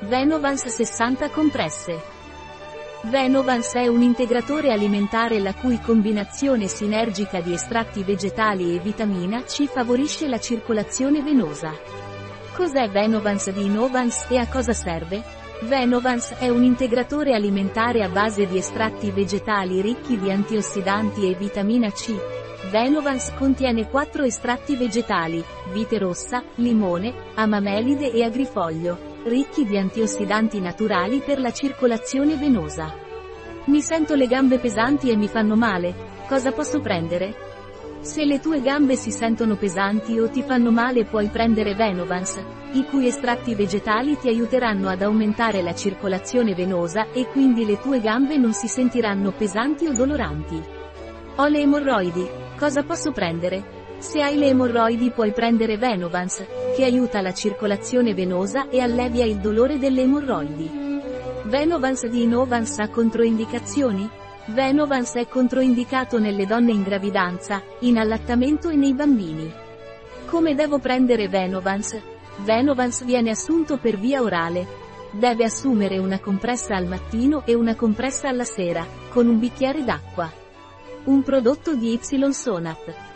Venovans 60 compresse. Venovans è un integratore alimentare la cui combinazione sinergica di estratti vegetali e vitamina C favorisce la circolazione venosa. Cos'è Venovans di Innovans e a cosa serve? Venovans è un integratore alimentare a base di estratti vegetali ricchi di antiossidanti e vitamina C. Venovans contiene quattro estratti vegetali, vite rossa, limone, amamelide e agrifoglio, ricchi di antiossidanti naturali per la circolazione venosa. Mi sento le gambe pesanti e mi fanno male, cosa posso prendere? Se le tue gambe si sentono pesanti o ti fanno male puoi prendere Venovans, i cui estratti vegetali ti aiuteranno ad aumentare la circolazione venosa e quindi le tue gambe non si sentiranno pesanti o doloranti. Ho le emorroidi, cosa posso prendere? Se hai le emorroidi puoi prendere Venovans, che aiuta la circolazione venosa e allevia il dolore delle emorroidi. Venovans di Innovans ha controindicazioni? Venovans è controindicato nelle donne in gravidanza, in allattamento e nei bambini. Come devo prendere Venovans? Venovans viene assunto per via orale. Deve assumere una compressa al mattino e una compressa alla sera, con un bicchiere d'acqua. Un prodotto di Y Sonat.